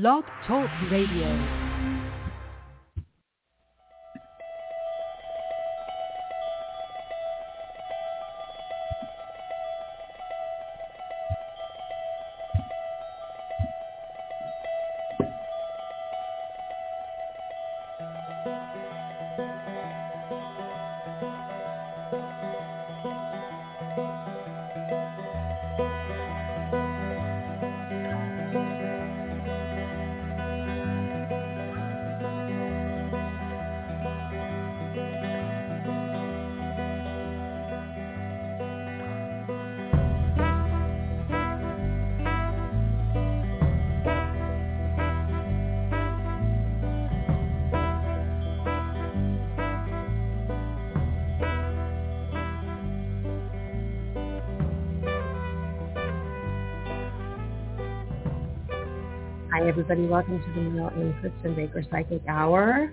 Blog Talk Radio. Everybody. Welcome to the Neil and Kristin Baker Psychic Hour.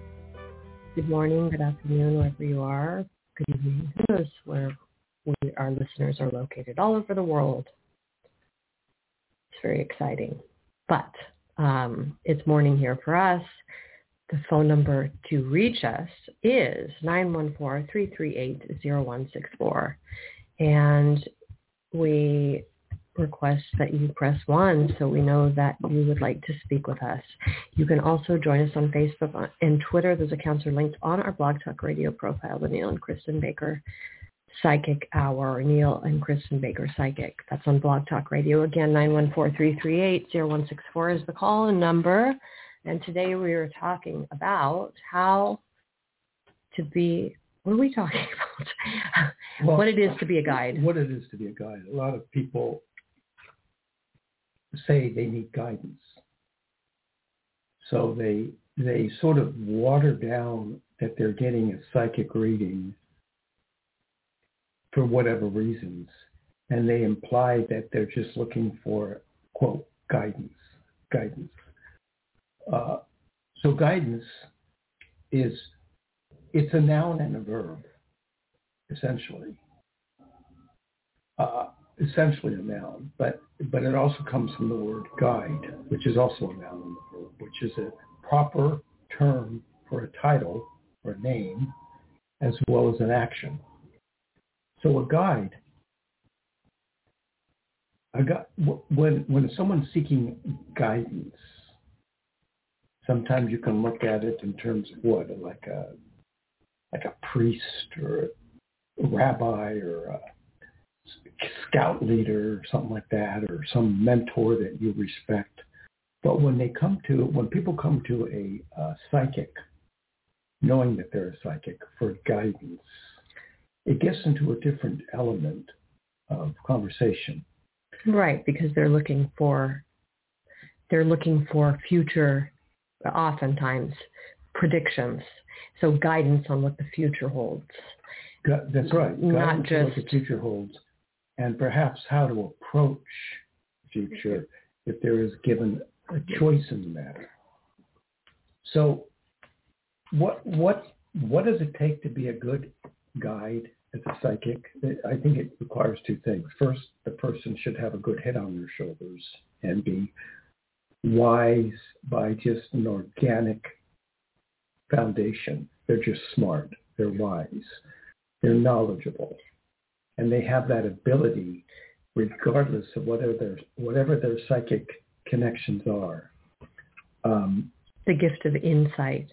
Good morning, good afternoon, wherever you are. Good evening. Where we, our listeners are located all over the world. It's very exciting. But um, it's morning here for us. The phone number to reach us is 914-338-0164. And we request that you press one so we know that you would like to speak with us. You can also join us on Facebook uh, and Twitter. Those accounts are linked on our Blog Talk Radio profile, the Neil and Kristin Baker Psychic Hour, Neil and Kristin Baker Psychic. That's on Blog Talk Radio. Again, 914-338-0164 is the call and number. And today we are talking about how to be what are we talking about? well, what it is to be a guide. What it is to be a guide. A lot of people say they need guidance. So they they sort of water down that they're getting a psychic reading for whatever reasons, and they imply that they're just looking for quote guidance. Guidance. Uh, so guidance is it's a noun and a verb, essentially. Uh, essentially a noun, but but it also comes from the word guide, which is also a noun which is a proper term for a title or a name, as well as an action. So a guide, a gu- when when someone's seeking guidance, sometimes you can look at it in terms of what, like a like a priest or a rabbi or a scout leader or something like that or some mentor that you respect. But when they come to, when people come to a uh, psychic, knowing that they're a psychic for guidance, it gets into a different element of conversation. Right, because they're looking for, they're looking for future, oftentimes, predictions. So guidance on what the future holds. That's right. Not just what the future holds and perhaps how to approach future if there is given a choice in the matter. So what what what does it take to be a good guide as a psychic? I think it requires two things. First, the person should have a good head on their shoulders and be wise by just an organic foundation. They're just smart. They're wise. They're knowledgeable and they have that ability regardless of whatever their whatever their psychic connections are. Um, the gift of insight.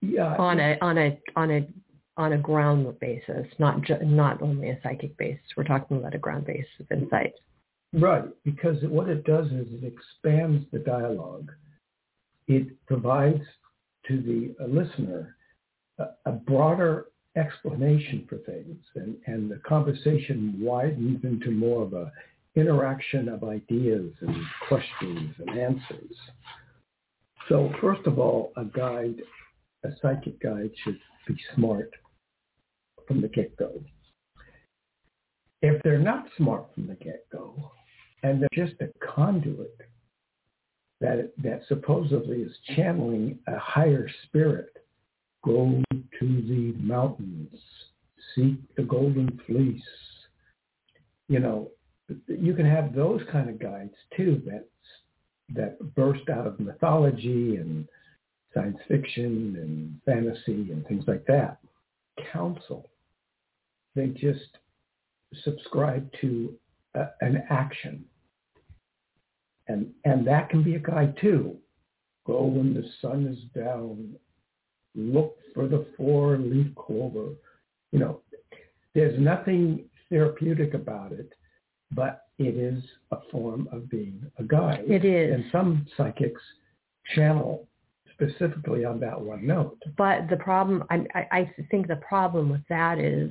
Yeah. On a on a on a on a ground basis, not ju- not only a psychic basis. We're talking about a ground basis of insight. Right, because what it does is it expands the dialogue. It provides to the listener a, a broader explanation for things and, and the conversation widens into more of a interaction of ideas and questions and answers. So first of all, a guide, a psychic guide should be smart from the get-go. If they're not smart from the get-go and they're just a conduit that, that supposedly is channeling a higher spirit Go to the mountains, seek the golden fleece. You know, you can have those kind of guides too that that burst out of mythology and science fiction and fantasy and things like that counsel. They just subscribe to a, an action. And, and that can be a guide too. Go when the sun is down. Look for the four-leaf clover. You know, there's nothing therapeutic about it, but it is a form of being a guide. It is. And some psychics channel specifically on that one note. But the problem, I, I think the problem with that is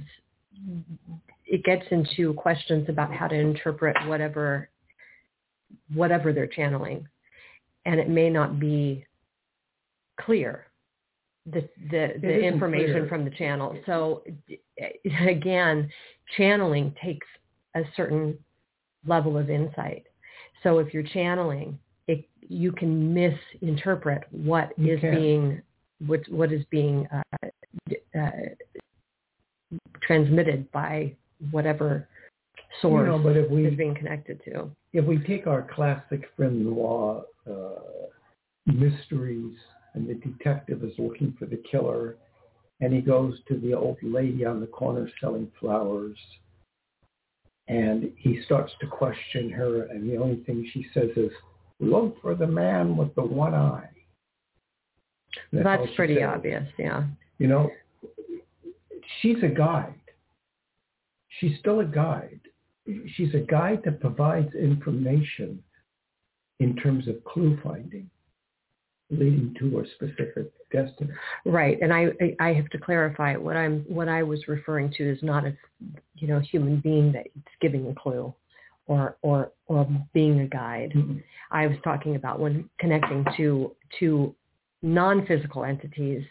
it gets into questions about how to interpret whatever whatever they're channeling, and it may not be clear the the, the information clear. from the channel. So again, channeling takes a certain level of insight. So if you're channeling, it, you can misinterpret what You is can. being what what is being uh, uh, transmitted by whatever source You know, but if is being connected to. if we take our classic film noir uh, mysteries, and the detective is looking for the killer, and he goes to the old lady on the corner selling flowers, and he starts to question her, and the only thing she says is, "Look for the man with the one eye." That's That's pretty says. obvious, yeah. You know, she's a guide. She's still a guide. She's a guide that provides information in terms of clue finding, leading to a specific destiny. Right, and I I- have to clarify what I'm what I was referring to is not a you know human being that's giving a clue, or or or being a guide. I was talking about when connecting to to non-physical entities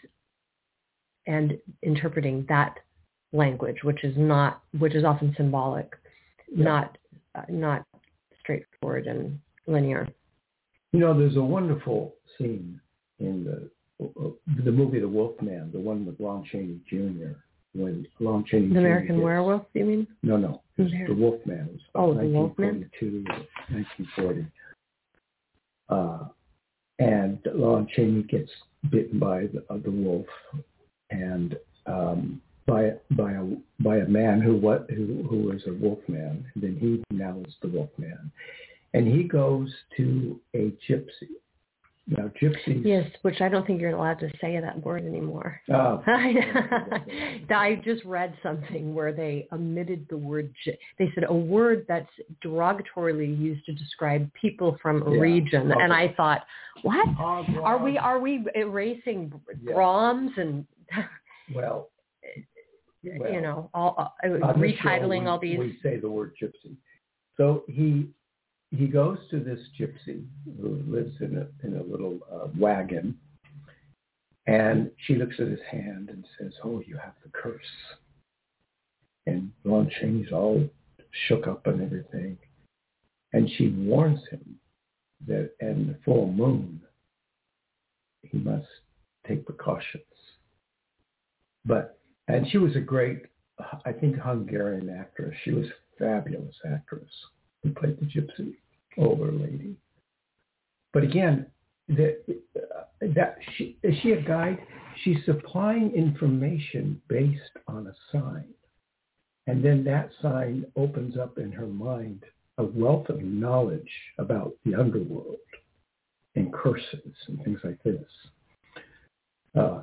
and interpreting that language, which is not which is often symbolic, Yeah. not uh, not straightforward and linear. You know, there's a wonderful scene in the the movie The Wolfman, the one with Lon Chaney Jr. When Lon Chaney The. American gets- Werewolf, you mean? No, no. It's Ameri- the Wolfman. It was Oh, The Wolfman? 1942, 1940. Uh, and Lon Chaney gets bitten by the, uh, the wolf, and um, by by a by a man who what who who was a wolfman. And then he now is the wolfman, and he goes to a gypsy. Now gypsies. Yes, which I don't think you're allowed to say that word anymore. Uh, I just read something where they omitted the word. They said a word that's derogatorily used to describe people from a Yeah. region, and I thought, what hog are we? Are we erasing Yeah. Brahms and Well, Well, you know all uh, show, retitling we- all these? We say the word gypsy. So he he goes to this gypsy who lives in a in a little uh, wagon, and she looks at his hand and says, "Oh, you have the curse." And Lon Chaney's all shook up and everything, and she warns him that in the full moon he must take precautions. But and she was a great, I think, Hungarian actress. She was a fabulous actress who played the gypsy older lady. But again, the, that she is she a guide? She's supplying information based on a sign, and then that sign opens up in her mind a wealth of knowledge about the underworld and curses and things like this. Uh,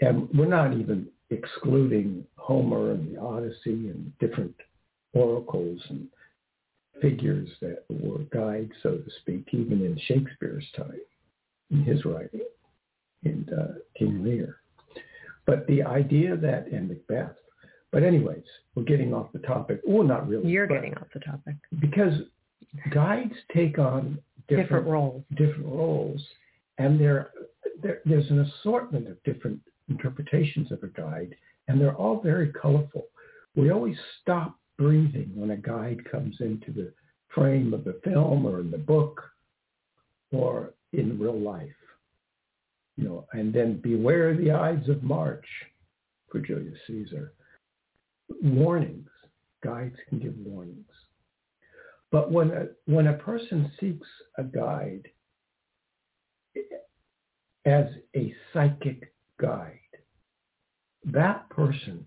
and we're not even excluding Homer and the Odyssey and different oracles and figures that were guides, so to speak, even in Shakespeare's time, in his writing, in uh, King Lear. But the idea that, and Macbeth, but anyways, we're getting off the topic. Well, not really. You're getting off the topic. Because guides take on Different, different roles. different roles, and there, there there's an assortment of different interpretations of a guide, and they're all very colorful. We always stop breathing when a guide comes into the frame of the film or in the book or in real life. You know, and then beware the Ides of March for Julius Caesar. Warnings. Guides can give warnings. But when a, when a person seeks a guide, as a psychic guide. That person,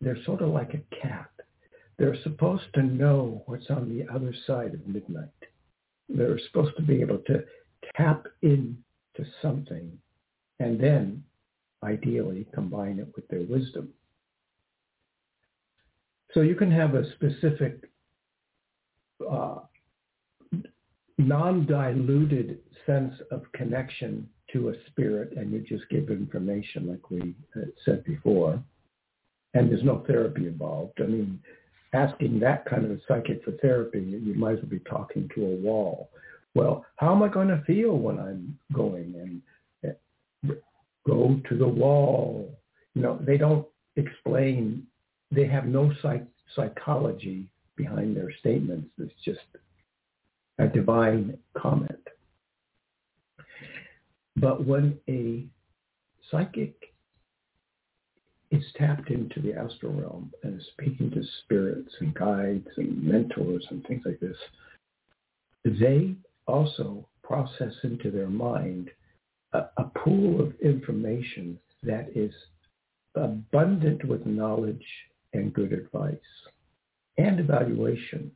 they're sort of like a cat. They're supposed to know what's on the other side of midnight. They're supposed to be able to tap into something and then ideally combine it with their wisdom. So you can have a specific uh, non-diluted sense of connection to a spirit and you just give information like we said before and there's no therapy involved. I mean, asking that kind of a psychic for therapy, you might as well be talking to a wall. Well, how am I going to feel when I'm going and eh, go to the wall? You know, they don't explain. They have no psych- psychology behind their statements. It's just a divine comment. But when a psychic is tapped into the astral realm and is speaking to spirits and guides and mentors and things like this, they also process into their mind a, a pool of information that is abundant with knowledge and good advice and evaluation.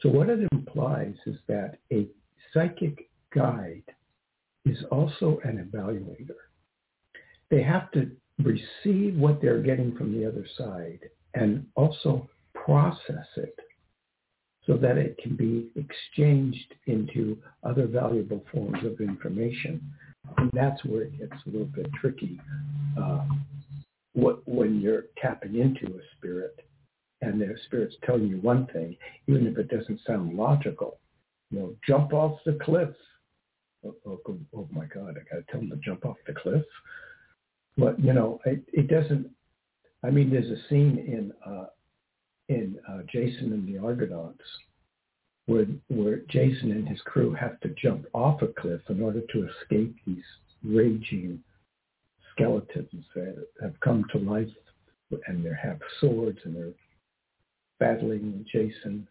So what it implies is that a psychic guide is also an evaluator. They have to receive what they're getting from the other side and also process it so that it can be exchanged into other valuable forms of information. And that's where it gets a little bit tricky. Uh, when you're tapping into a spirit and the spirit's telling you one thing, even if it doesn't sound logical, you know, jump off the cliff. Oh, oh, oh my God, I got to tell them to jump off the cliff. But you know, it, it doesn't. I mean, there's a scene in uh, in uh, Jason and the Argonauts where where Jason and his crew have to jump off a cliff in order to escape these raging skeletons that have come to life and they have swords and they're battling Jason.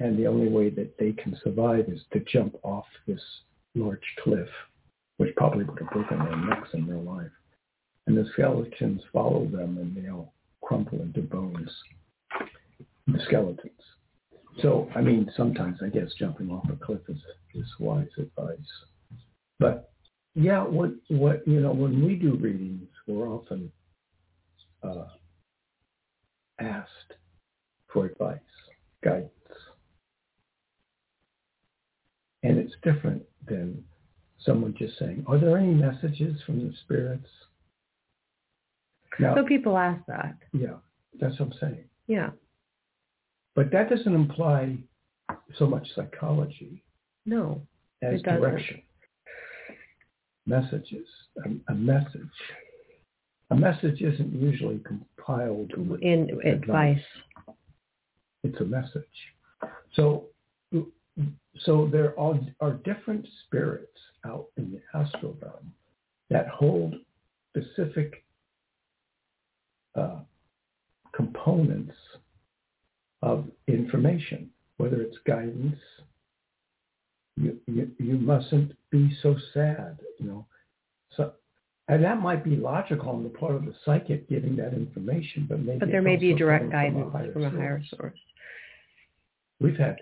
And the only way that they can survive is to jump off this large cliff, which probably would have broken their necks in real life and the skeletons follow them and they all crumple into bones, the skeletons. So, I mean, sometimes I guess jumping off a cliff is, is wise advice. But yeah, what, what, you know, when we do readings, we're often uh, asked for advice, guidance. And it's different than someone just saying, are there any messages from the spirits? Now, so people ask that. Yeah, that's what I'm saying. Yeah. But that doesn't imply so much psychology. No. As direction. Messages. A, a, message. A message isn't usually compiled in advice. advice. It's a message. So so there are, are different spirits out in the astral realm that hold specific uh, components of information, whether it's guidance. You, you, you mustn't be so sad, you know. So, and that might be logical on the part of the psychic giving that information, but maybe but there may be a direct guidance from a, from a higher source. We've had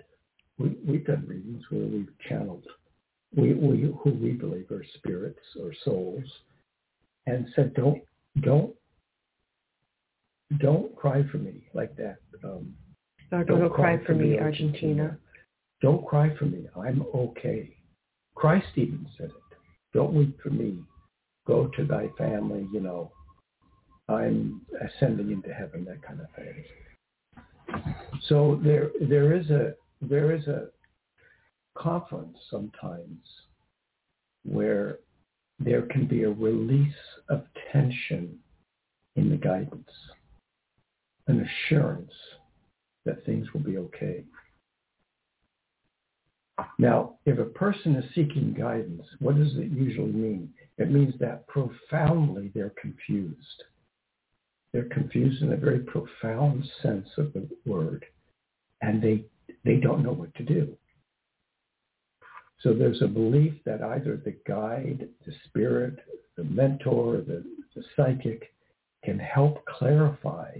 we, we've done readings where we've channeled we, we who we believe are spirits or souls, and said don't don't don't cry for me like that. Um, don't, don't cry, cry, for me, Argentina. Argentina. Don't cry for me. I'm okay. Christ even said it. Don't weep for me. Go to thy family, you know. I'm ascending into heaven, that kind of thing. So there, there is a, there is a conference sometimes where there can be a release of tension in the guidance an assurance that things will be okay. Now, if a person is seeking guidance, what does it usually mean? It means that profoundly they're confused. They're confused in a very profound sense of the word, and they, they don't know what to do. So there's a belief that either the guide, the spirit, the mentor, the, the psychic can help clarify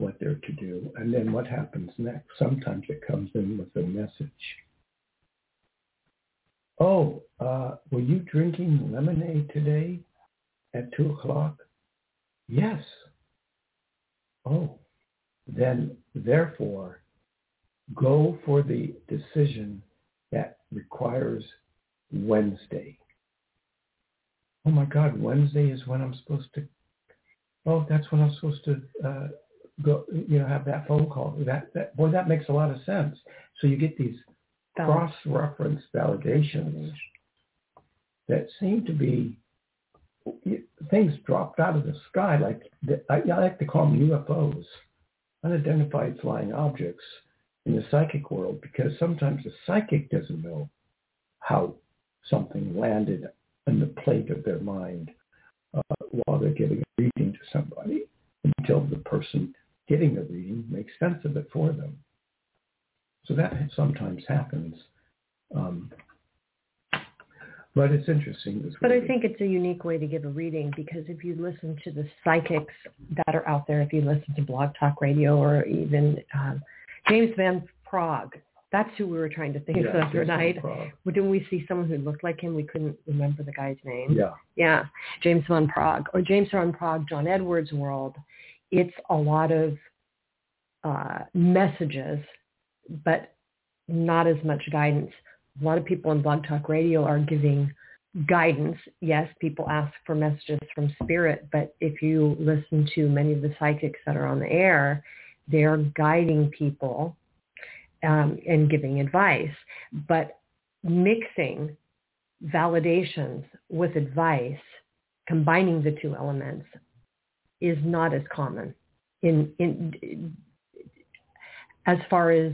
what they're to do. And then what happens next? Sometimes it comes in with a message. Oh, uh, were you drinking lemonade today at 2 o'clock? Yes. Oh, then therefore go for the decision that requires Wednesday. Oh my God, Wednesday is when I'm supposed to. Oh, that's when I'm supposed to uh, go. You know, have that phone call. That, that boy, that makes a lot of sense. So you get these cross-reference validations that seem to be things dropped out of the sky, like the, I, I like to call them UFOs, unidentified flying objects in the psychic world, because sometimes the psychic doesn't know how something landed on the plate of their mind uh, while they're giving a reading to somebody until the person getting the reading makes sense of it for them. So that sometimes happens. Um, but it's interesting. But I think it's a unique way to give a reading because if you listen to the psychics that are out there, if you listen to Blog Talk Radio or even um, James Van Praagh, that's who we were trying to think yeah, of the other night. Didn't we see someone who looked like him? We couldn't remember the guy's name. Yeah. Yeah. James Van Praagh or James Van Praagh, John Edwards world. It's a lot of uh, messages, but not as much guidance a lot of people in Blog Talk Radio are giving guidance. Yes, people ask for messages from spirit, but if you listen to many of the psychics that are on the air, they're guiding people um, and giving advice. But mixing validations with advice, combining the two elements, is not as common in in as far as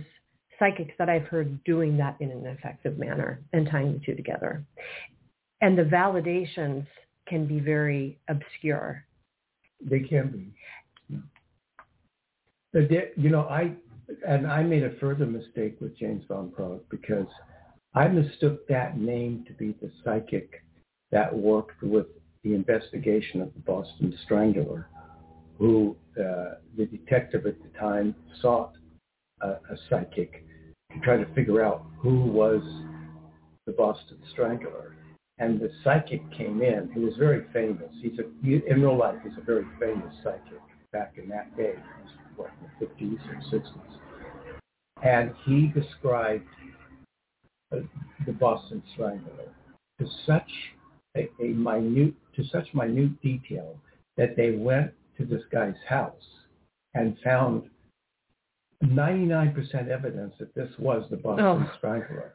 psychics that I've heard doing that in an effective manner and tying the two together. And the validations can be very obscure. They can be. You know, I and I made a further mistake with James Van Praagh because I mistook that name to be the psychic that worked with the investigation of the Boston Strangler, who uh, the detective at the time sought a, a psychic to try to figure out who was the Boston Strangler. And the psychic came in, He was very famous. He's a, in real life, he's a very famous psychic back in that day, what, in the 50s or 60s. And he described uh, the Boston Strangler to such a, a minute, to such minute detail that they went to this guy's house and found 99% evidence that this was the Boston oh. Strangler.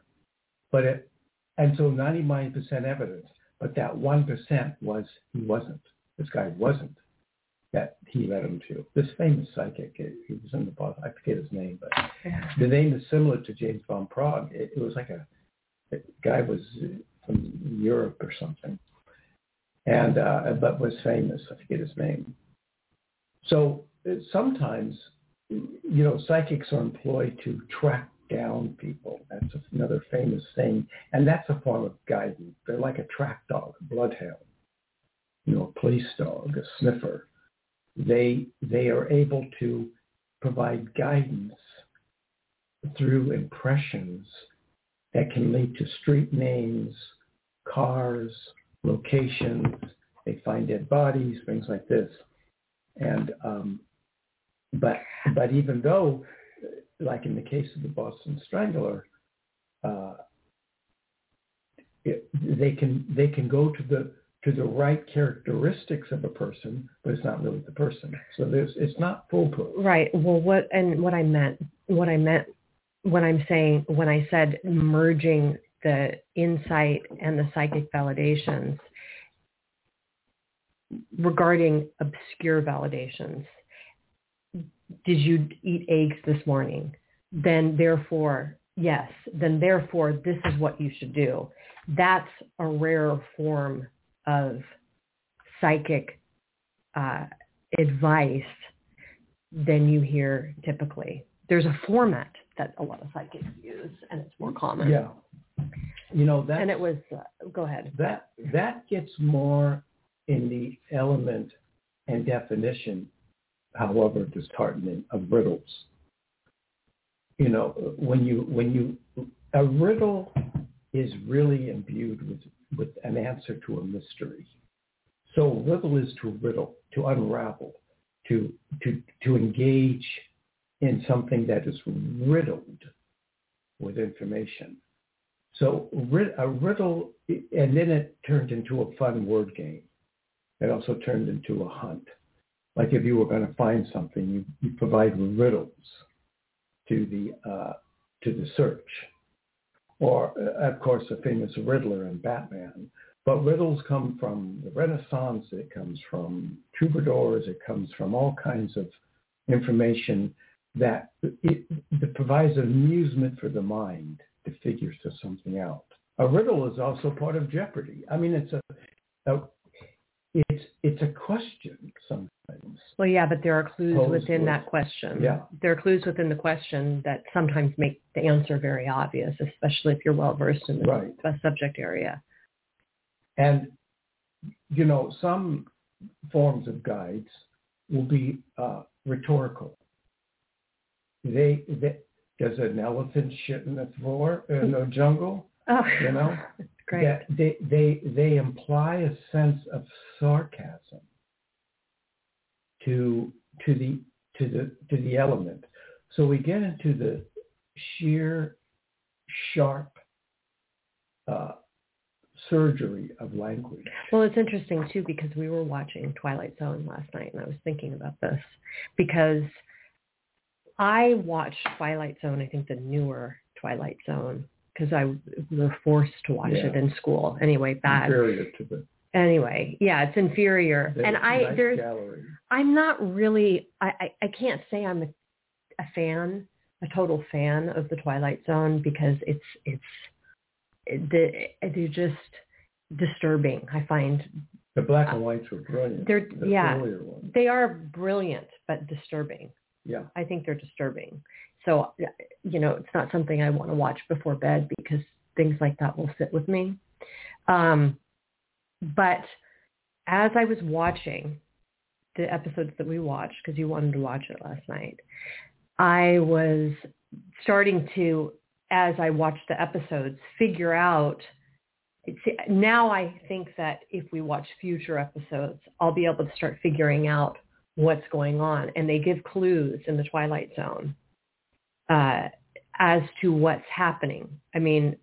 But it, and so 99% evidence, but that 1% was he wasn't. This guy wasn't that he led him to. This famous psychic, he was in the Boston, I forget his name, but the name is similar to James Van Praagh. It, it was like a, a guy was from Europe or something, and uh, but was famous. I forget his name. So uh, sometimes you know, psychics are employed to track down people. That's another famous thing. And that's a form of guidance. They're like a track dog, a bloodhound, you know, a police dog, a sniffer. They, they are able to provide guidance through impressions that can lead to street names, cars, locations. They find dead bodies, things like this. And um, but but even though, like in the case of the Boston Strangler, uh, it, they can they can go to the to the right characteristics of a person, but it's not really the person. So there's it's not foolproof. Right. Well, what and what I meant what I meant when I'm saying when I said merging the insight and the psychic validations regarding obscure validations did you eat eggs this morning? Then therefore, yes, then therefore this is what you should do. That's a rare form of psychic uh, advice than you hear typically. There's a format that a lot of psychics use, and it's more common. Yeah, You know that and it was. Uh, go ahead. that that gets more in the element and definition, however disheartening, of riddles. You know, when you when you a riddle is really imbued with with an answer to a mystery. So riddle is to riddle, to unravel, to to to engage in something that is riddled with information. So a riddle, and then it turned into a fun word game. It also turned into a hunt. Like if you were going to find something, you, you provide riddles to the uh, to the search, or uh, of course the famous Riddler in Batman. But riddles come from the Renaissance. It comes from troubadours. It comes from all kinds of information that it, it provides amusement for the mind to figure something out. A riddle is also part of Jeopardy. I mean, it's a, a it's it's a question sometimes. Well, yeah, but there are clues Posed within with- that question. Yeah. There are clues within the question that sometimes make the answer very obvious, especially if you're well versed in the Right. subject area. And, you know, some forms of guides will be uh, rhetorical. They, they, does an elephant shit in the floor in the jungle? Oh, You know? great. That they, they, they imply a sense of sarcasm to, to the, to the, to the element. So we get into the sheer, sharp uh, surgery of language. Well, it's interesting too because we were watching Twilight Zone last night, and I was thinking about this because I watched Twilight Zone. I think the newer Twilight Zone because I we were forced to watch Yeah. it in school. Anyway, bad. Inferior to the, Anyway, yeah, it's inferior, and I night there's gallery. I'm not really I, I I can't say I'm a, a fan, a total fan of the Twilight Zone because it's it's it, the they're just disturbing. I find The black and whites were brilliant. They're- the yeah. ones. they are brilliant but disturbing. Yeah. I think they're disturbing. So, you know, it's not something I want to watch before bed because things like that will sit with me. Um, but as I was watching the episodes that we watched, because you wanted to watch it last night, I was starting to, as I watched the episodes, figure out. Now I think that if we watch future episodes, I'll be able to start figuring out what's going on. And they give clues in the Twilight Zone uh, as to what's happening. I mean,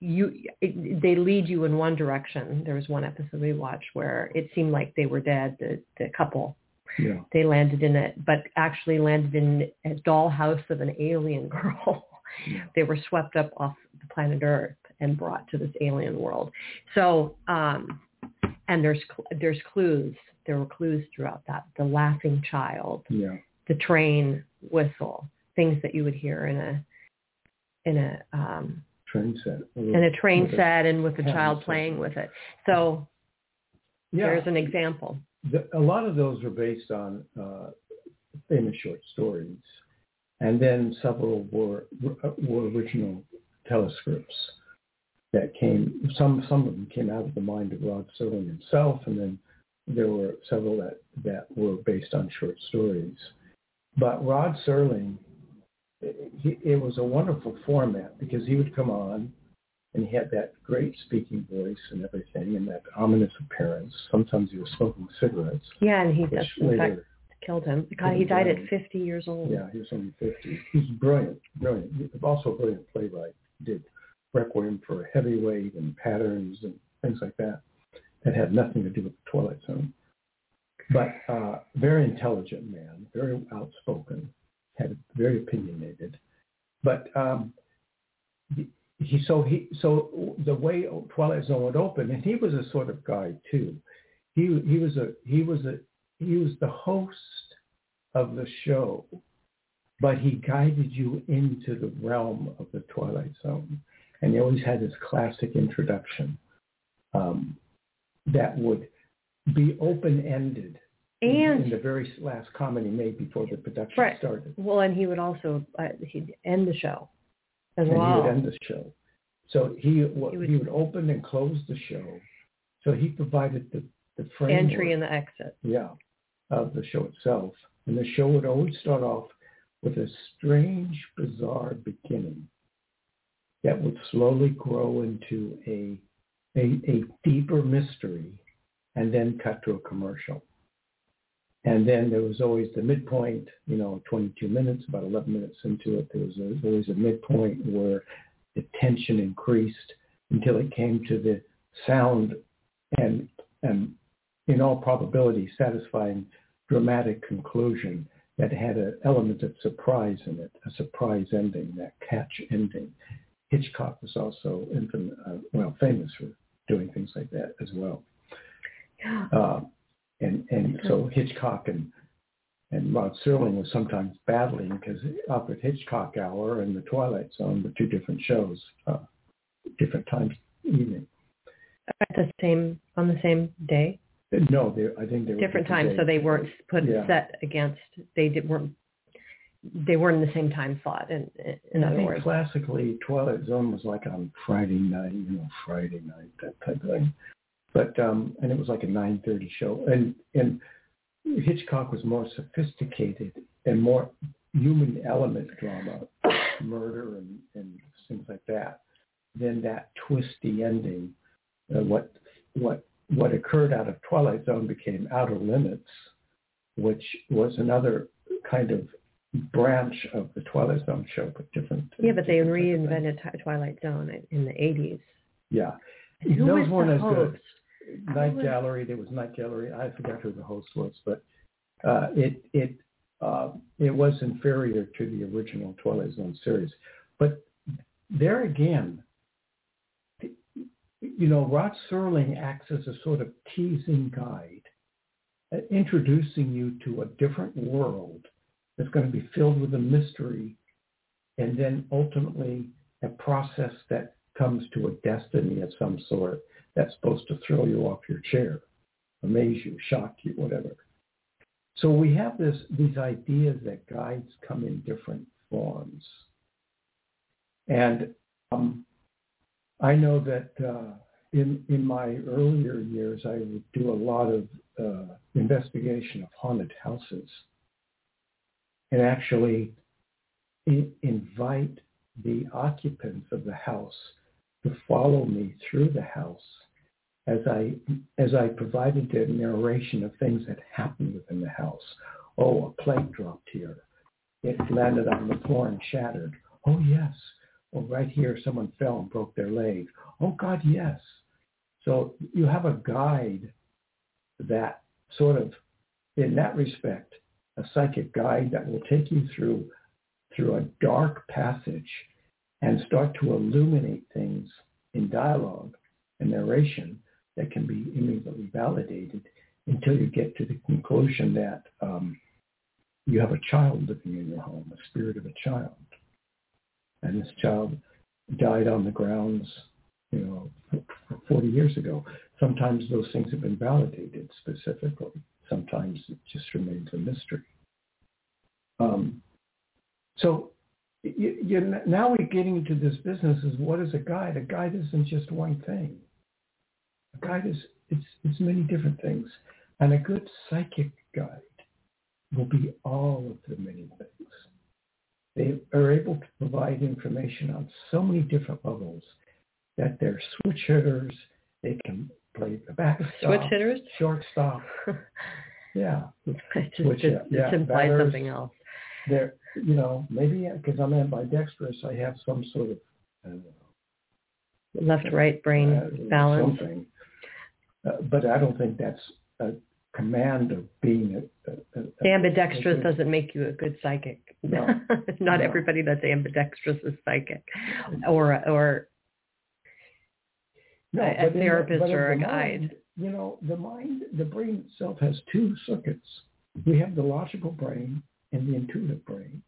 you it, they lead you in one direction. There was one episode we watched where it seemed like they were dead, the, the couple. Yeah. They landed in it, but actually landed in a dollhouse of an alien girl. Yeah. they were swept up off the planet Earth and brought to this alien world. So, um, and there's there's clues. There were clues throughout that. The laughing child, Yeah. the train whistle, things that you would hear in a in a um, Train set. in a train set and with a child playing with it. So Yeah. there's an example. the, a lot of those were based on uh, famous short stories, and then several were were original telescripts that came. Some some of them came out of the mind of Rod Serling himself, and then there were several that that were based on short stories. But Rod Serling, he, it was a wonderful format because he would come on and he had that great speaking voice and everything and that ominous appearance. Sometimes he was smoking cigarettes, Yeah, and he which that's in fact later, killed him. God, he died at 50 years old. yeah, he was only 50. He's brilliant, brilliant. He was also a brilliant playwright. Did Requiem for a Heavyweight and Patterns and things like that that had nothing to do with the Twilight Zone. But uh, very intelligent man, very outspoken, had very opinionated. But um, he, so he so the way Twilight Zone would open, and he was a sort of guy too. He he was a he was a he was the host of the show, but he guided you into the realm of the Twilight Zone, and he always had his classic introduction um, that would be open ended. And in the very last comment he made before the production Right. started. well, and he would also uh, he'd end the show as and well. he would end the show. So he He would- he would open and close the show. So he provided the the framework. Entry and the exit. yeah, of the show itself. And the show would always start off with a strange, bizarre beginning that would slowly grow into a, a, a deeper mystery and then cut to a commercial. And then there was always the midpoint, you know, 22 minutes, about 11 minutes into it, there was a, always a midpoint where the tension increased until it came to the sound and, and in all probability, satisfying dramatic conclusion that had an element of surprise in it, a surprise ending, that catch ending. Hitchcock was also infam- uh, well famous for doing things like that as well. Yeah. Uh, and and so Hitchcock and and Rod Serling was sometimes battling because up at Hitchcock Hour and The Twilight Zone were two different shows, uh, different times evening. At the same on the same day, No, they I think they were different times, so they weren't put Yeah. set against. They did, weren't. They weren't in the same time slot. In in I other think words, classically Twilight Zone was like on Friday night, you know, Friday night, that type of thing. But um and it was like a nine thirty show. And and Hitchcock was more sophisticated and more human element drama, murder and, and things like that, than that twisty ending. Uh, what what what occurred out of Twilight Zone became Outer Limits, which was another kind of branch of the Twilight Zone show, but different. yeah, but they different thing. reinvented Twilight Zone in the eighties. Yeah, Who those was weren't the as host? good. Night Gallery, there was Night Gallery. I forgot who the host was, but uh, it it uh, it was inferior to the original Twilight Zone series. But there again, you know, Rod Serling acts as a sort of teasing guide, uh, introducing you to a different world that's going to be filled with a mystery, and then ultimately a process that comes to a destiny of some sort that's supposed to throw you off your chair, amaze you, shock you, whatever. So we have this these ideas that guides come in different forms. And um, I know that uh, in in my earlier years, I would do a lot of uh, investigation of haunted houses, and actually invite the occupants of the house to follow me through the house as I as I provided the narration of things that happened within the house. Oh, a plate dropped here. It landed on the floor and shattered. Oh yes. Well, right here, someone fell and broke their leg. Oh God, yes. So you have a guide that sort of, in that respect, a psychic guide that will take you through through a dark passage and start to illuminate things in dialogue and narration that can be immediately validated until you get to the conclusion that um, you have a child living in your home, a spirit of a child. And this child died on the grounds, you know, f- f- 40 years ago. Sometimes those things have been validated specifically. Sometimes it just remains a mystery. Um, so you, you, now we're getting into this business is what is a guide? A guide isn't just one thing. A guide is it's, it's many different things. And a good psychic guide will be all of the many things. They are able to provide information on so many different levels that they're switch hitters. They can play the backstop, Switch hitters. shortstop. Yeah, it just Switch it, it, yeah, it implies something else. they're you know maybe because I'm ambidextrous, I have some sort of know, Left right brain uh, balance. something. Uh, but I don't think that's a command of being a, a, a, Ambidextrous a- doesn't make you a good psychic. No. Not No. everybody that's ambidextrous is psychic, or or no, a- but the- therapist or a guide. mind, you know, the mind, the brain itself has two circuits. We have the logical brain and the intuitive brain.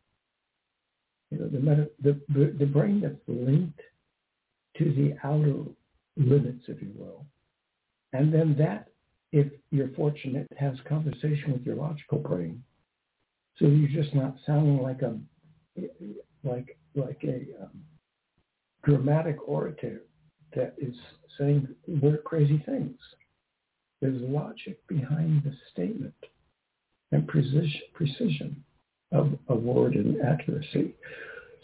You know, the meta, the, the brain that's linked to the outer limits, if you will, and then that, if you're fortunate, has conversation with your logical brain. So you're just not sounding like a like like a um, dramatic orator that is saying we're crazy things. There's logic behind the statement and precision, precision of a word and accuracy.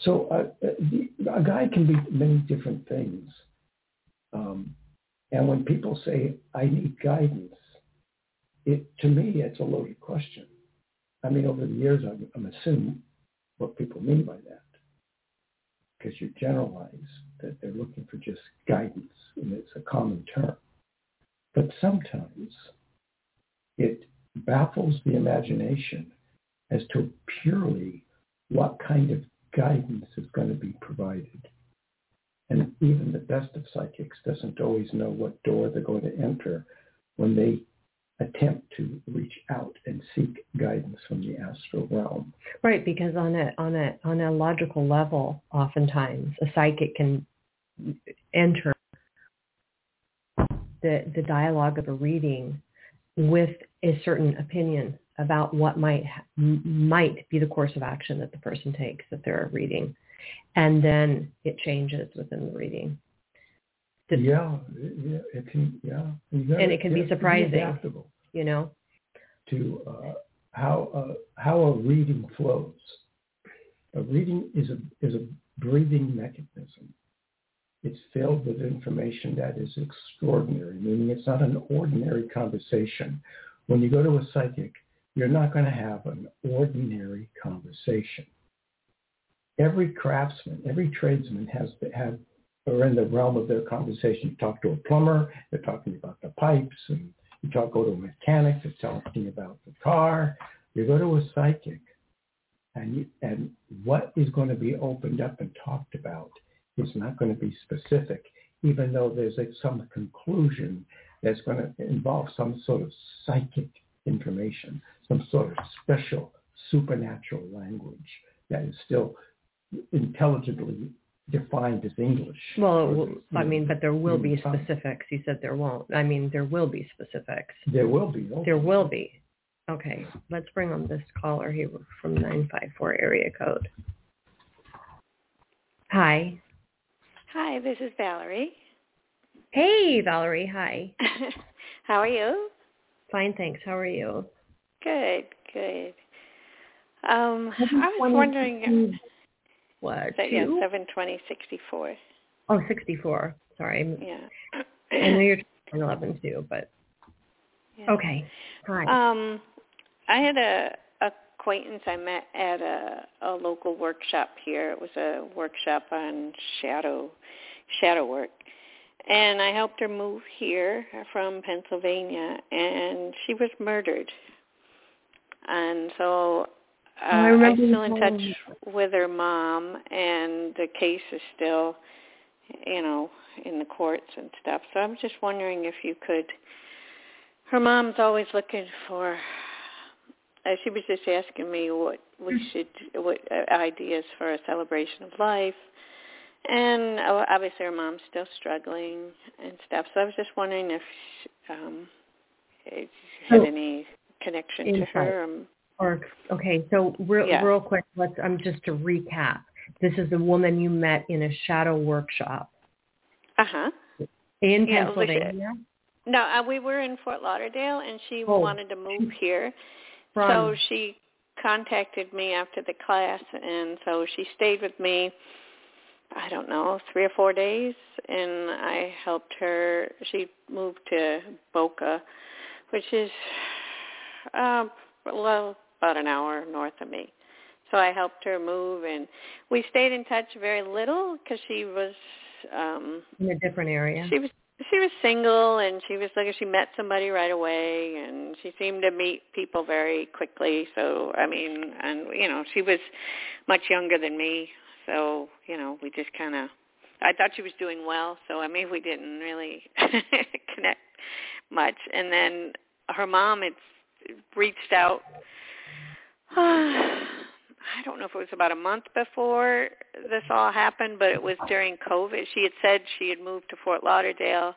So uh, the, a guy can be many different things. Um, and when people say, I need guidance, it to me, it's a loaded question. I mean, over the years, I'm, I'm assuming what people mean by that because you generalize that they're looking for just guidance, and it's a common term. But sometimes it baffles the imagination as to purely what kind of guidance is going to be provided. And even the best of psychics doesn't always know what door they're going to enter when they attempt to reach out and seek guidance from the astral realm. Right, because on a on a on a logical level, oftentimes a psychic can enter the the dialogue of a reading with a certain opinion about what might might be the course of action that the person takes that they're reading, and then it changes within the reading. yeah, yeah, it can, yeah, gotta, and it can be surprising. Be you know, to uh, how uh, how a reading flows. A reading is a is a breathing mechanism. It's filled with information that is extraordinary, meaning it's not an ordinary conversation. When you go to a psychic, you're not going to have an ordinary conversation. Every craftsman, every tradesman has to have, or in the realm of their conversation, you talk to a plumber, they're talking about the pipes, and you talk, go to a mechanic, they're talking about the car. You go to a psychic, and you, and what is going to be opened up and talked about is not going to be specific, even though there's some conclusion that's going to involve some sort of psychic information, some sort of special supernatural language that is still intelligibly defined as English. Well, I mean, but there will be specifics. You said there won't. I mean, there will be specifics. There will be. Okay. There will be. Okay, let's bring on this caller here from 954 area code. Hi. Hi, this is Valerie. Hey, Valerie. Hi. How are you? Fine, thanks. How are you? Good, good. Um, I was wondering. What? So, yeah, seven twenty sixty four. Oh, 64. Sorry. Yeah. I know you're 11 too, but yeah. okay. Hi. Um, I had a acquaintance I met at a a local workshop here. It was a workshop on shadow shadow work. And I helped her move here from Pennsylvania and she was murdered. And so uh, I'm still in touch with her mom, and the case is still, you know, in the courts and stuff. So I'm just wondering if you could. Her mom's always looking for. Uh, she was just asking me what we mm. should, what uh, ideas for a celebration of life, and uh, obviously her mom's still struggling and stuff. So I was just wondering if she, um, if you had oh, any connection to her. Um, or okay, so real yeah. real quick, let's um just to recap. This is the woman you met in a shadow workshop. Uh huh. In yeah, Pennsylvania. No, uh, we were in Fort Lauderdale, and she oh. wanted to move here. From. So she contacted me after the class, and so she stayed with me. I don't know, three or four days, and I helped her. She moved to Boca, which is uh, well, about an hour north of me. So I helped her move, and we stayed in touch very little because she was um in a different area. She was she was single, and she was like she met somebody right away, and she seemed to meet people very quickly. So I mean, and you know, she was much younger than me, so you know, we just kind of. I thought she was doing well, so I mean, we didn't really connect much. And then her mom, it's reached out I don't know if it was about a month before this all happened, but it was during COVID. She had said she had moved to Fort Lauderdale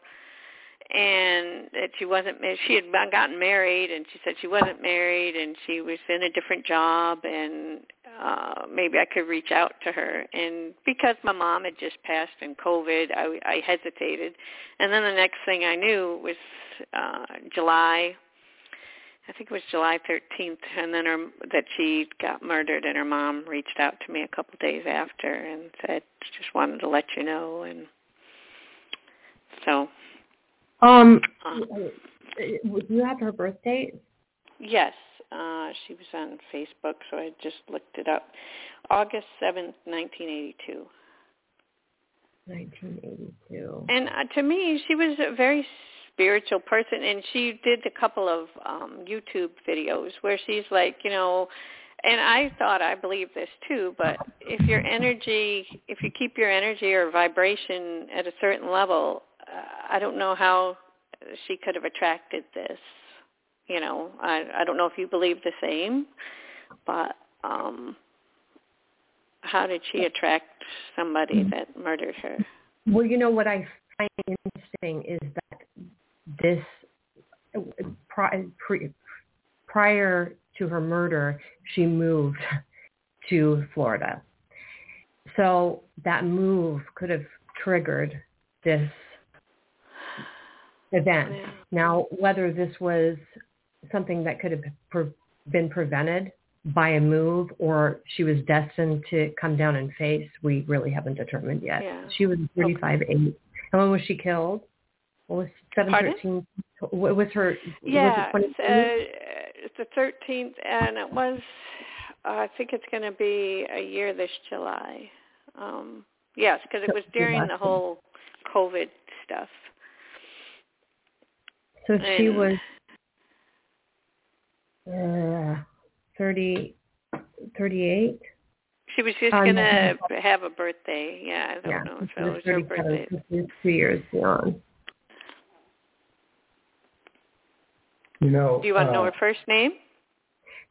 and that she wasn't she had gotten married and she said she wasn't married and she was in a different job and uh maybe I could reach out to her. And because my mom had just passed in covid I I hesitated. And then the next thing I knew was uh July I think it was July 13th and then her that she got murdered and her mom reached out to me a couple days after and said just wanted to let you know and so Um, do you have her birth date? Yes, uh, she was on Facebook, so I just looked it up. August seventh, nineteen eighty-two. 1982. And uh, to me, she was a very spiritual person, and she did a couple of um, YouTube videos where she's like, you know, and I thought I believe this too, but if your energy, if you keep your energy or vibration at a certain level, I don't know how she could have attracted this. You know, I I don't know if you believe the same, but um how did she attract somebody that murdered her? Well, you know what I find interesting is that this prior to her murder, she moved to Florida. So that move could have triggered this event. Yeah. Now, whether this was something that could have pre- been prevented by a move or she was destined to come down and face, we really haven't determined yet. Yeah. She was 35 8. And when was she killed? What was Pardon? 713? What was her? Yeah, was it's, uh, it's the thirteenth, and it was. Uh, I think it's going to be a year this July. Um, yes, because it was during the whole COVID stuff. So she was uh, 30, 38? She was just Um, going to have a birthday. Yeah, I don't Yeah, know so if she it was was her birthday. so she two years beyond. You know. Do you want to know uh, her first name?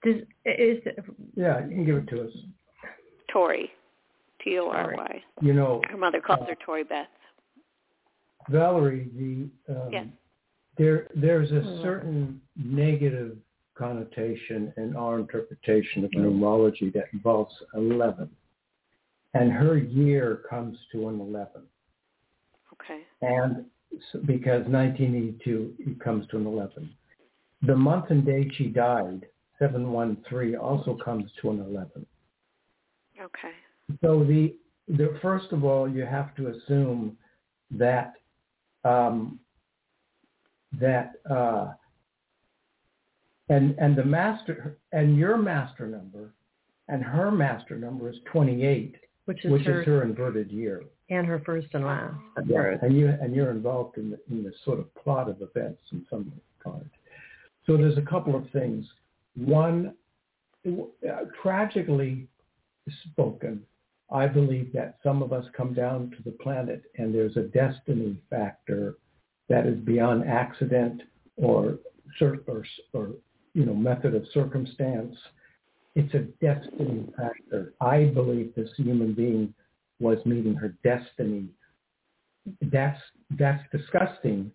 Does, is, Yeah, you can give it to us. Tory. T O R Y. You know, Her mother calls Uh, her Tory Beth. Valerie, the um, Yes. There there's a Hmm. certain negative connotation in our interpretation of numerology that involves 11. And her year comes to an 11. Okay. And s- because 1982 it comes to an 11. The month and day she died, 713, also comes to an 11. Okay. So the, the first of all, you have to assume that um, that uh, and and the master and your master number and her master number is 28, which is which her, is her inverted year. and her first and last. of Yeah, birth. and you and you're involved in the in the sort of plot of events in some regard. So there's a couple of things. One, uh, tragically spoken, I believe that some of us come down to the planet and there's a destiny factor that is beyond accident or or, or you know method of circumstance. It's a destiny factor. I believe this human being was meeting her destiny. That's that's disgusting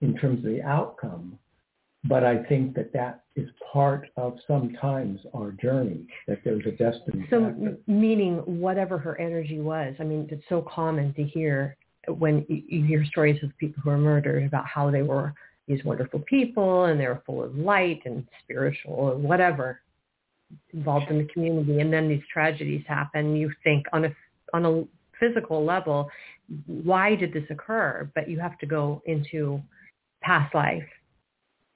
in terms of the outcome, but I think that that is part of sometimes our journey. That there's a destiny So factor. meaning whatever her energy was, I mean, it's so common to hear when you hear stories of people who are murdered about how they were these wonderful people and they were full of light and spiritual or whatever involved in the community. And then these tragedies happen. You think on a, on a physical level, why did this occur? But you have to go into past life.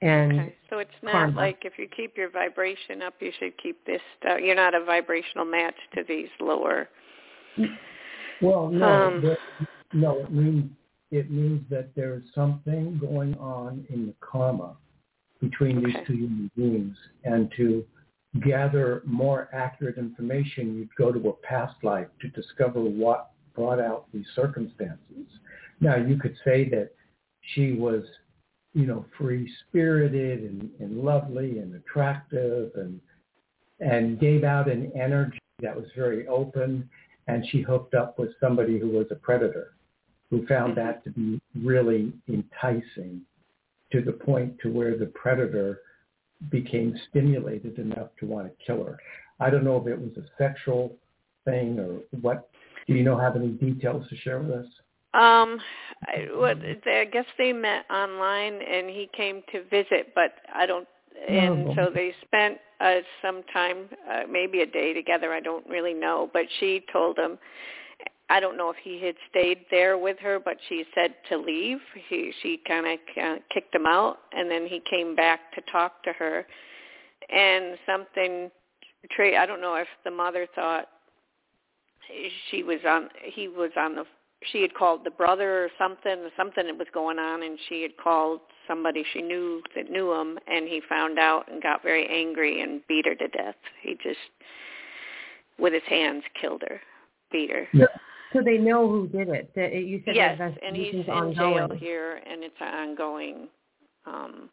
And Okay. So it's not karma. like if you keep your vibration up, you should keep this stuff. You're not a vibrational match to these lower. Well, no, Um, no, it means it means that there's something going on in the karma between Okay. these two human beings, and to gather more accurate information, you'd go to a past life to discover what brought out these circumstances. Now, you could say that she was, you know, free spirited and, and lovely and attractive and and gave out an energy that was very open and she hooked up with somebody who was a predator who found Mhm. that to be really enticing to the point to where the predator became stimulated enough to want to kill her. I don't know if it was a sexual thing or what. Do you know have any details to share with us? Um, I, what I guess they met online, and he came to visit, but I don't. And Oh. so they spent uh, some time, uh, maybe a day together. I don't really know, but she told him. I don't know if he had stayed there with her, but she said to leave. He she kind of uh, kicked him out, and then he came back to talk to her, and something. Trey, I don't know if the mother thought she was on. He was on the she had called the brother or something, something that was going on, and she had called somebody she knew that knew him, and he found out and got very angry and beat her to death. He just, with his hands, killed her, beat her. Yeah. So they know who did it. The, you said Yes, and he's in jail here, and it's an ongoing um,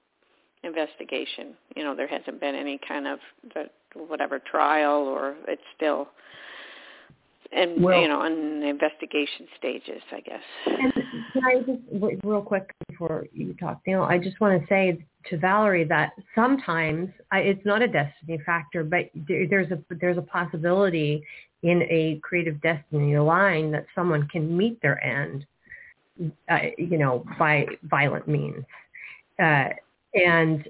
investigation. You know, there hasn't been any kind of the, whatever trial, or it's still, and Well- you know, in the investigation stages, I guess. And can I just real quick before you talk, Neil? I just want to say to Valerie that sometimes I, it's not a destiny factor, but there, there's a there's a possibility in a creative destiny line that someone can meet their end, uh, you know, by violent means, uh, and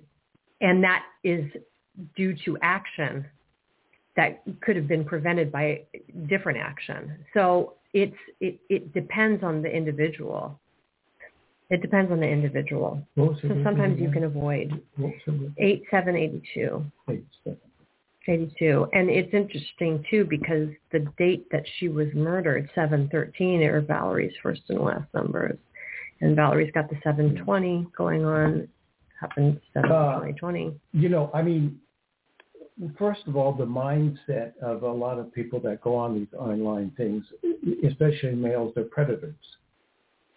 and that is due to action that could have been prevented by different action. So it's it, it depends on the individual. It depends on the individual. So sometimes you can avoid What was her name? eight seven eighty two. Eighty two, And it's interesting too because the date that she was murdered, 713, are Valerie's first and last numbers. And Valerie's got the 720 going on, happened 7 Uh, 2020. You know, I mean, first of all, the mindset of a lot of people that go on these online things, especially males, they're predators.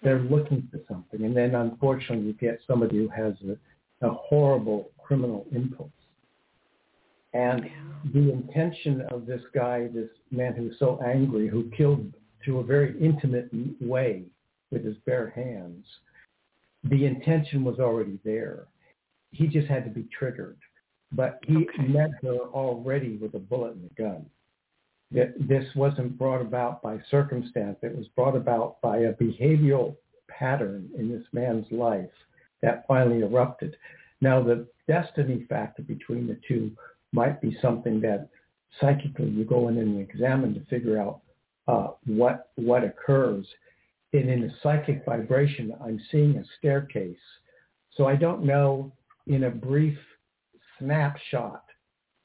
They're looking for something. And then unfortunately you get somebody who has a, a horrible criminal impulse. And the intention of this guy, this man who was so angry, who killed through a very intimate way with his bare hands, the intention was already there. He just had to be triggered. But he Okay. met her already with a bullet in the gun. That this wasn't brought about by circumstance. It was brought about by a behavioral pattern in this man's life that finally erupted. Now, the destiny factor between the two might be something that psychically you go in and examine to figure out uh, what what occurs. And in a psychic vibration, I'm seeing a staircase. So I don't know in a brief snapshot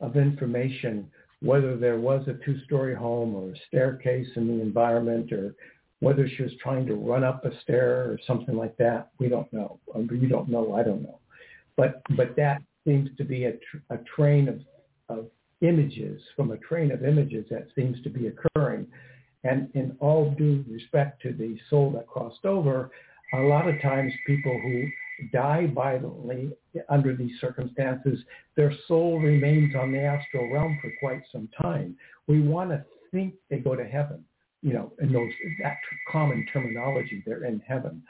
of information whether there was a two-story home or a staircase in the environment or whether she was trying to run up a stair or something like that. We don't know. You don't know. I don't know. But but that seems to be a, tr- a train of, of images from a train of images that seems to be occurring. And in all due respect to the soul that crossed over, a lot of times people who die violently under these circumstances, their soul remains on the astral realm for quite some time. We want to think they go to heaven, you know, in those that common terminology, they're in heaven.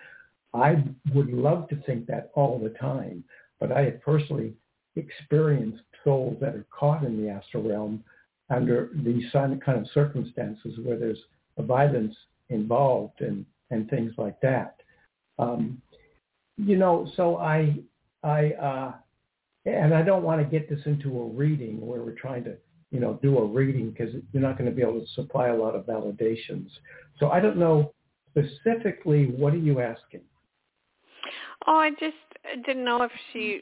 I would love to think that all the time, but I have personally experienced souls that are caught in the astral realm under these kind of circumstances where there's violence involved and, and things like that. Um, you know, so I, I, uh, and I don't want to get this into a reading where we're trying to, you know, do a reading because you're not going to be able to supply a lot of validations. So I don't know specifically what are you asking? Oh, I just didn't know if she,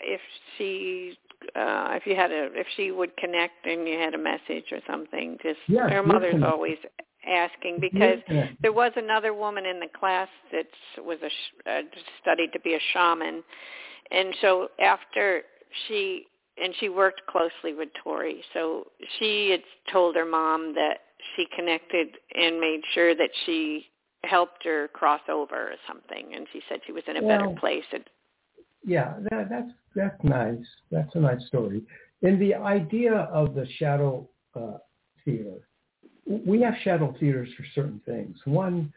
if she, uh, if you had a, if she would connect and you had a message or something. Just Yes, her mother's always asking because there was another woman in the class that was a sh- uh, studied to be a shaman, and so after she and she worked closely with Tory, so she had told her mom that she connected and made sure that she helped her cross over or something, and she said she was in a better place. And, Yeah, that, that's that's nice. That's a nice story. In the idea of the shadow uh, theater, we have shadow theaters for certain things. One,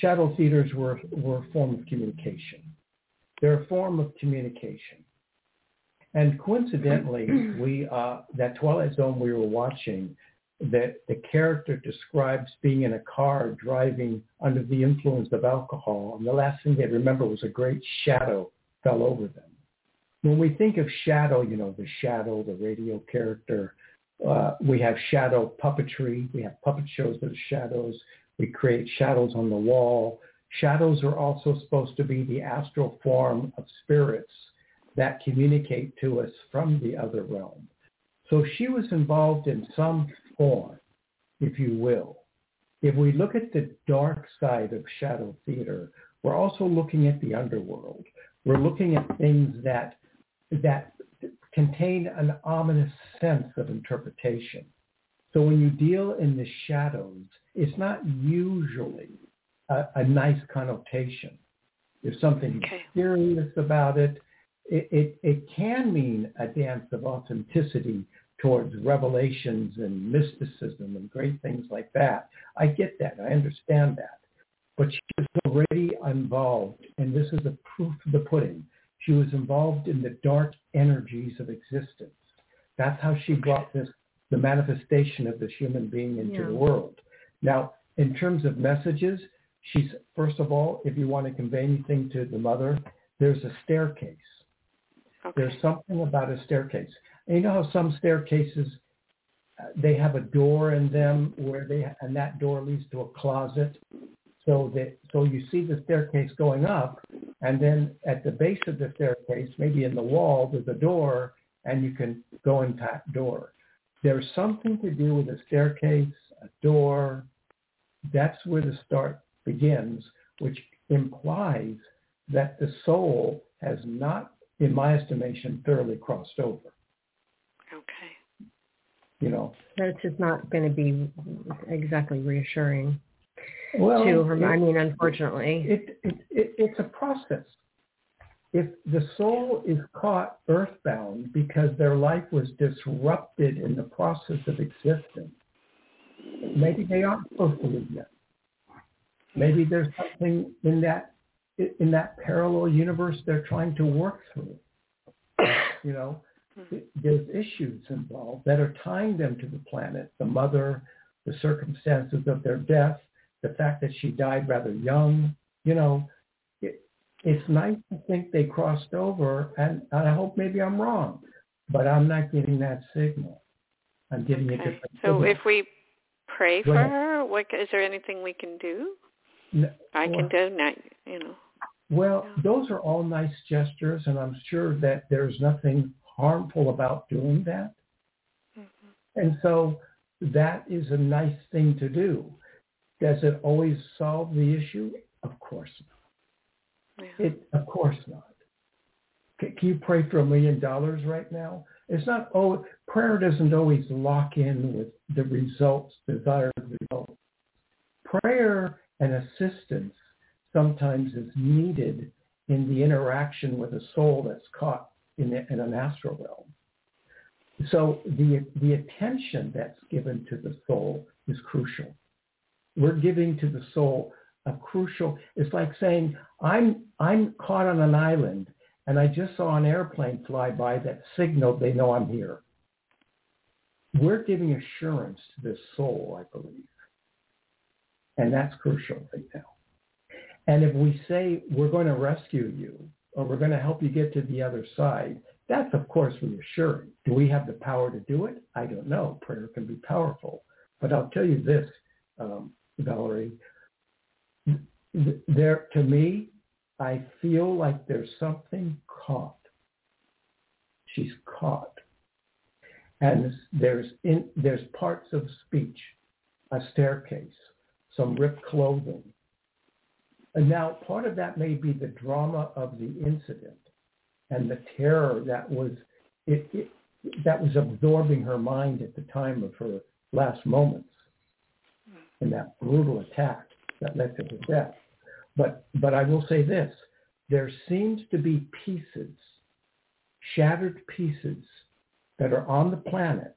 shadow theaters were were a form of communication. They're a form of communication. And coincidentally, we uh, that Twilight Zone we were watching, that the character describes being in a car driving under the influence of alcohol, and the last thing they remember was a great shadow fell over them. When we think of shadow, you know, the shadow, the radio character, uh, we have shadow puppetry. We have puppet shows that are shadows. We create shadows on the wall. Shadows are also supposed to be the astral form of spirits that communicate to us from the other realm. So she was involved in some form, if you will. If we look at the dark side of shadow theater, we're also looking at the underworld. We're looking at things that that contain an ominous sense of interpretation. So when you deal in the shadows, it's not usually a, a nice connotation. There's something Okay. mysterious about it. It, it. it can mean a dance of authenticity towards revelations and mysticism and great things like that. I get that. I understand that. But she was already involved, and this is a proof of the pudding. She was involved in the dark energies of existence. That's how she brought this, the manifestation of this human being into Yeah. the world. Now, in terms of messages, she's, first of all, if you want to convey anything to the mother, there's a staircase. Okay. There's something about a staircase. And you know how some staircases, uh, they have a door in them where they, and that door leads to a closet. So that, so you see the staircase going up and then at the base of the staircase, maybe in the wall, there's a door and you can go in that door. There's something to do with a staircase, a door. That's where the start begins, which implies that the soul has not, in my estimation, thoroughly crossed over. Okay. You know, That's just not going to be exactly reassuring well, to her. I mean, unfortunately. it, it, it, it's a process. If the soul is caught earthbound because their life was disrupted in the process of existence, maybe they aren't supposed to live yet. Maybe there's something in that in that parallel universe they're trying to work through. You know, there's issues involved that are tying them to the planet, the mother, the circumstances of their death, the fact that she died rather young. You know, it, it's nice to think they crossed over, and, and I hope maybe I'm wrong, but I'm not getting that signal. I'm getting a Okay. different So signal. if we pray Go for ahead. her, what is there anything we can do? I well- can do not, you know. Well, those are all nice gestures, and I'm sure that there's nothing harmful about doing that. Mhm. And so that is a nice thing to do. Does it always solve the issue? Of course not. Yeah. It, of course not. Can, can you pray for a million dollars right now? It's not, oh, prayer doesn't always lock in with the results, desired results. Prayer and assistance sometimes is needed in the interaction with a soul that's caught in, a, in an astral realm. So the, the attention that's given to the soul is crucial. We're giving to the soul a crucial, it's like saying, I'm, I'm caught on an island and I just saw an airplane fly by that signaled they know I'm here. We're giving assurance to this soul, I believe. And that's crucial right now. And if we say we're going to rescue you or we're going to help you get to the other side, that's of course reassuring. Do we have the power to do it? I don't know. Prayer can be powerful. But I'll tell you this, um, Valerie, there to me, I feel like there's something caught. She's caught. And there's in, there's parts of speech, a staircase, some ripped clothing. And now part of that may be the drama of the incident and the terror that was it, it, that was absorbing her mind at the time of her last moments in that brutal attack that led to his death. But, but I will say this, there seems to be pieces, shattered pieces that are on the planet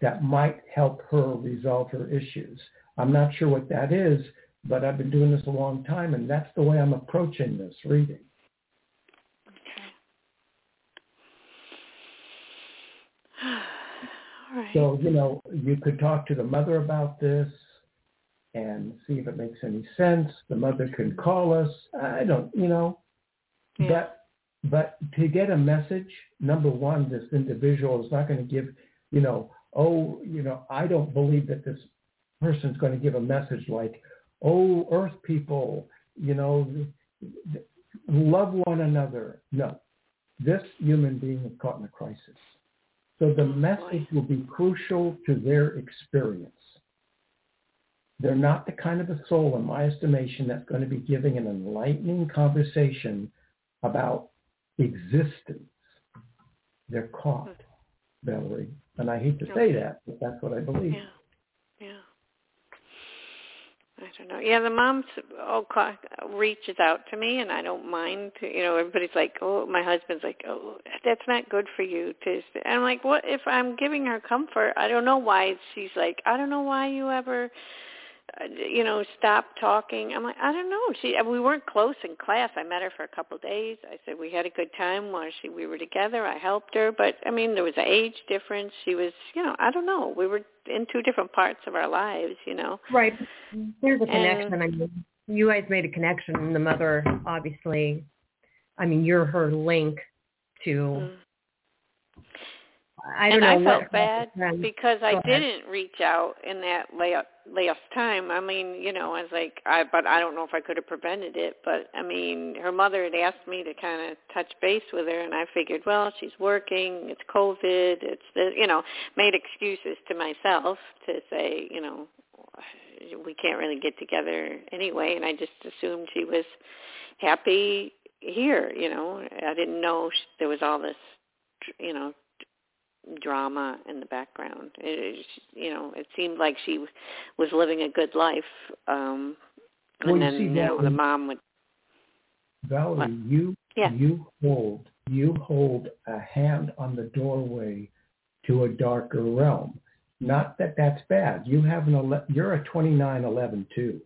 that might help her resolve her issues. I'm not sure what that is, but I've been doing this a long time, and that's the way I'm approaching this reading. Okay. All right. So, you know, you could talk to the mother about this and see if it makes any sense. The mother can call us. I don't, you know, Yeah. but but to get a message, number one, this individual is not going to give, you know, oh, you know, I don't believe that this person's going to give a message like, oh, Earth people, you know, love one another. No, this human being is caught in a crisis. So the message will be crucial to their experience. They're not the kind of a soul, in my estimation, that's going to be giving an enlightening conversation about existence. They're caught, Valerie. And I hate to say that, but that's what I believe. Yeah. Yeah. I don't know. Yeah, the mom oh, ca- reaches out to me, and I don't mind. To, you know, everybody's like, "Oh, my husband's like, oh, that's not good for you." To, and I'm like, "What if I'm giving her comfort? I don't know why." She's like, "I don't know why you ever." Uh, you know, stop talking. I'm like, I don't know. She, we weren't close in class. I met her for a couple of days. I said we had a good time while she we were together. I helped her, but I mean, there was an age difference. She was, you know, I don't know. We were in two different parts of our lives, you know. Right. There's a And- connection. I mean, you guys made a connection, and the mother, obviously, I mean, you're her link to. Mm. I don't and know I felt bad because I didn't reach out in that last time. I mean, you know, I was like, I but I don't know if I could have prevented it. But I mean, her mother had asked me to kind of touch base with her, and I figured, well, she's working. It's COVID. It's the you know, made excuses to myself to say, you know, we can't really get together anyway, and I just assumed she was happy here. You know, I didn't know sh- there was all this, you know, drama in the background. It, you know, it seemed like she was living a good life. Um, Well, and you then see, you know the mom would. Valerie, What? you Yeah. you hold you hold a hand on the doorway to a darker realm. Not that that's bad. You have an ele- you're a 2911 too,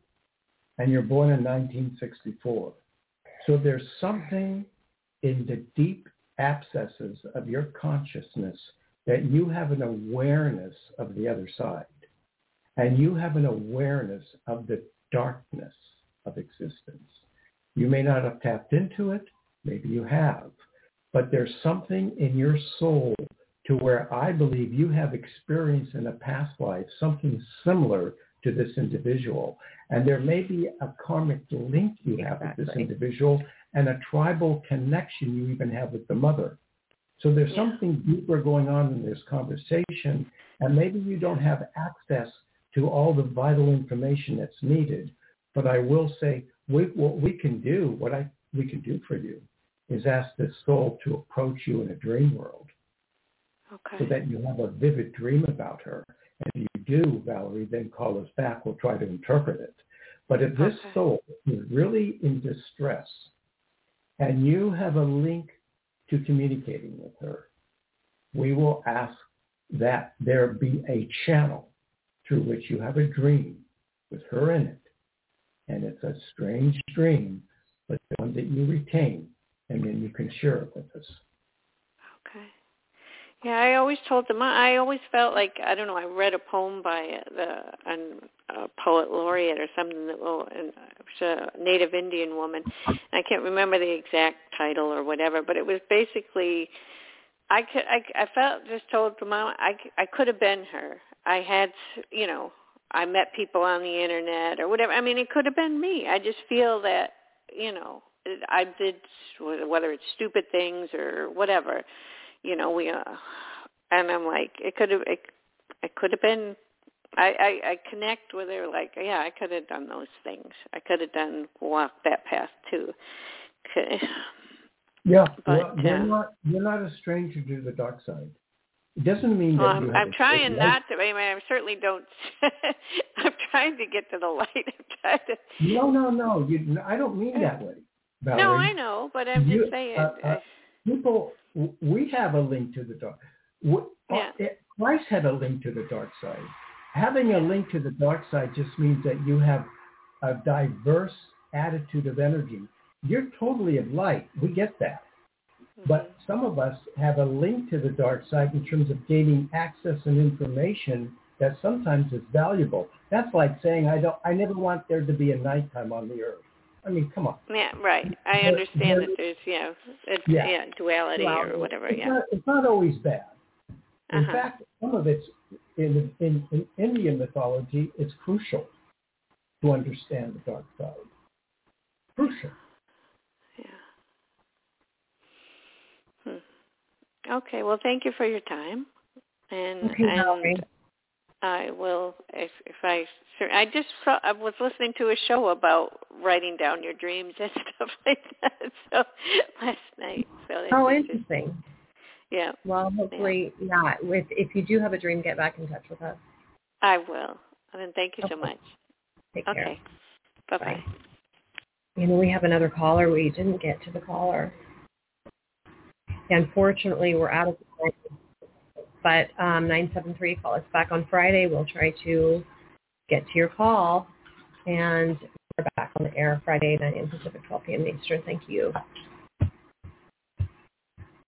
and you're born in 1964. So there's something in the deep abscesses of your consciousness that you have an awareness of the other side, and you have an awareness of the darkness of existence. You may not have tapped into it. Maybe you have. But there's something in your soul to where I believe you have experienced in a past life something similar to this individual. And there may be a karmic link you have with this individual and a tribal connection you even have with the mother. So there's Yeah. something deeper going on in this conversation, and maybe you don't have access to all the vital information that's needed. But I will say, we, what we can do, what I we can do for you, is ask this soul to approach you in a dream world, Okay. so that you have a vivid dream about her. And if you do, Valerie, then call us back. We'll try to interpret it. But if this Okay. soul is really in distress, and you have a link to communicating with her, we will ask that there be a channel through which you have a dream with her in it. And it's a strange dream, but one that you retain, and then you can share it with us. Yeah, I always told them. I always felt like I don't know. I read a poem by the an, a poet laureate or something that well, and it was a Native Indian woman. I can't remember the exact title or whatever, but it was basically. I could. I, I felt just told the mom. I I could have been her. I had, you know, I met people on the internet or whatever. I mean, it could have been me. I just feel that, you know, I did whether it's stupid things or whatever you know we uh and i'm like it could have it, it could have been I, I i connect with her like yeah i could have done those things i could have done walked that path too Okay. Yeah, But, well, you're uh, not you're not a stranger to the dark side. It doesn't mean that well, i'm, I'm trying not to i mean i certainly don't i'm trying to get to the light i'm trying to No, no, no. You, I don't mean that way, Valerie. no i know but i'm You- just saying uh, uh, People, we have a link to the dark. Yeah. Uh, eh, Christ had a link to the dark side. Having a link to the dark side just means that you have a diverse attitude of energy. You're totally of light. We get that. Mm-hmm. But some of us have a link to the dark side in terms of gaining access and information that sometimes is valuable. That's like saying I don't I never want there to be a nighttime on the earth. I mean, come on. Yeah, right. I understand that there's, you know, it's, yeah. yeah duality well, or whatever. It's yeah. Not, it's not always bad. In uh-huh. fact, some of it's in, in, in Indian mythology, it's crucial to understand the dark side. Crucial. Yeah. Hmm. Okay. Well, thank you for your time. And, okay, and I will if if I I just saw, I was listening to a show about writing down your dreams and stuff like that. So last night. So oh, interesting. Yeah. Well, hopefully, yeah. yeah. If if you do have a dream, get back in touch with us. I will. And then thank you okay. so much. Take okay. care. Bye bye. You know, we have another caller. We didn't get to the caller. Unfortunately, we're out of time. But um, 973, call us back on Friday. We'll try to get to your call. And we're back on the air Friday, 9 a.m. Pacific, 12 p.m. Eastern. Thank you.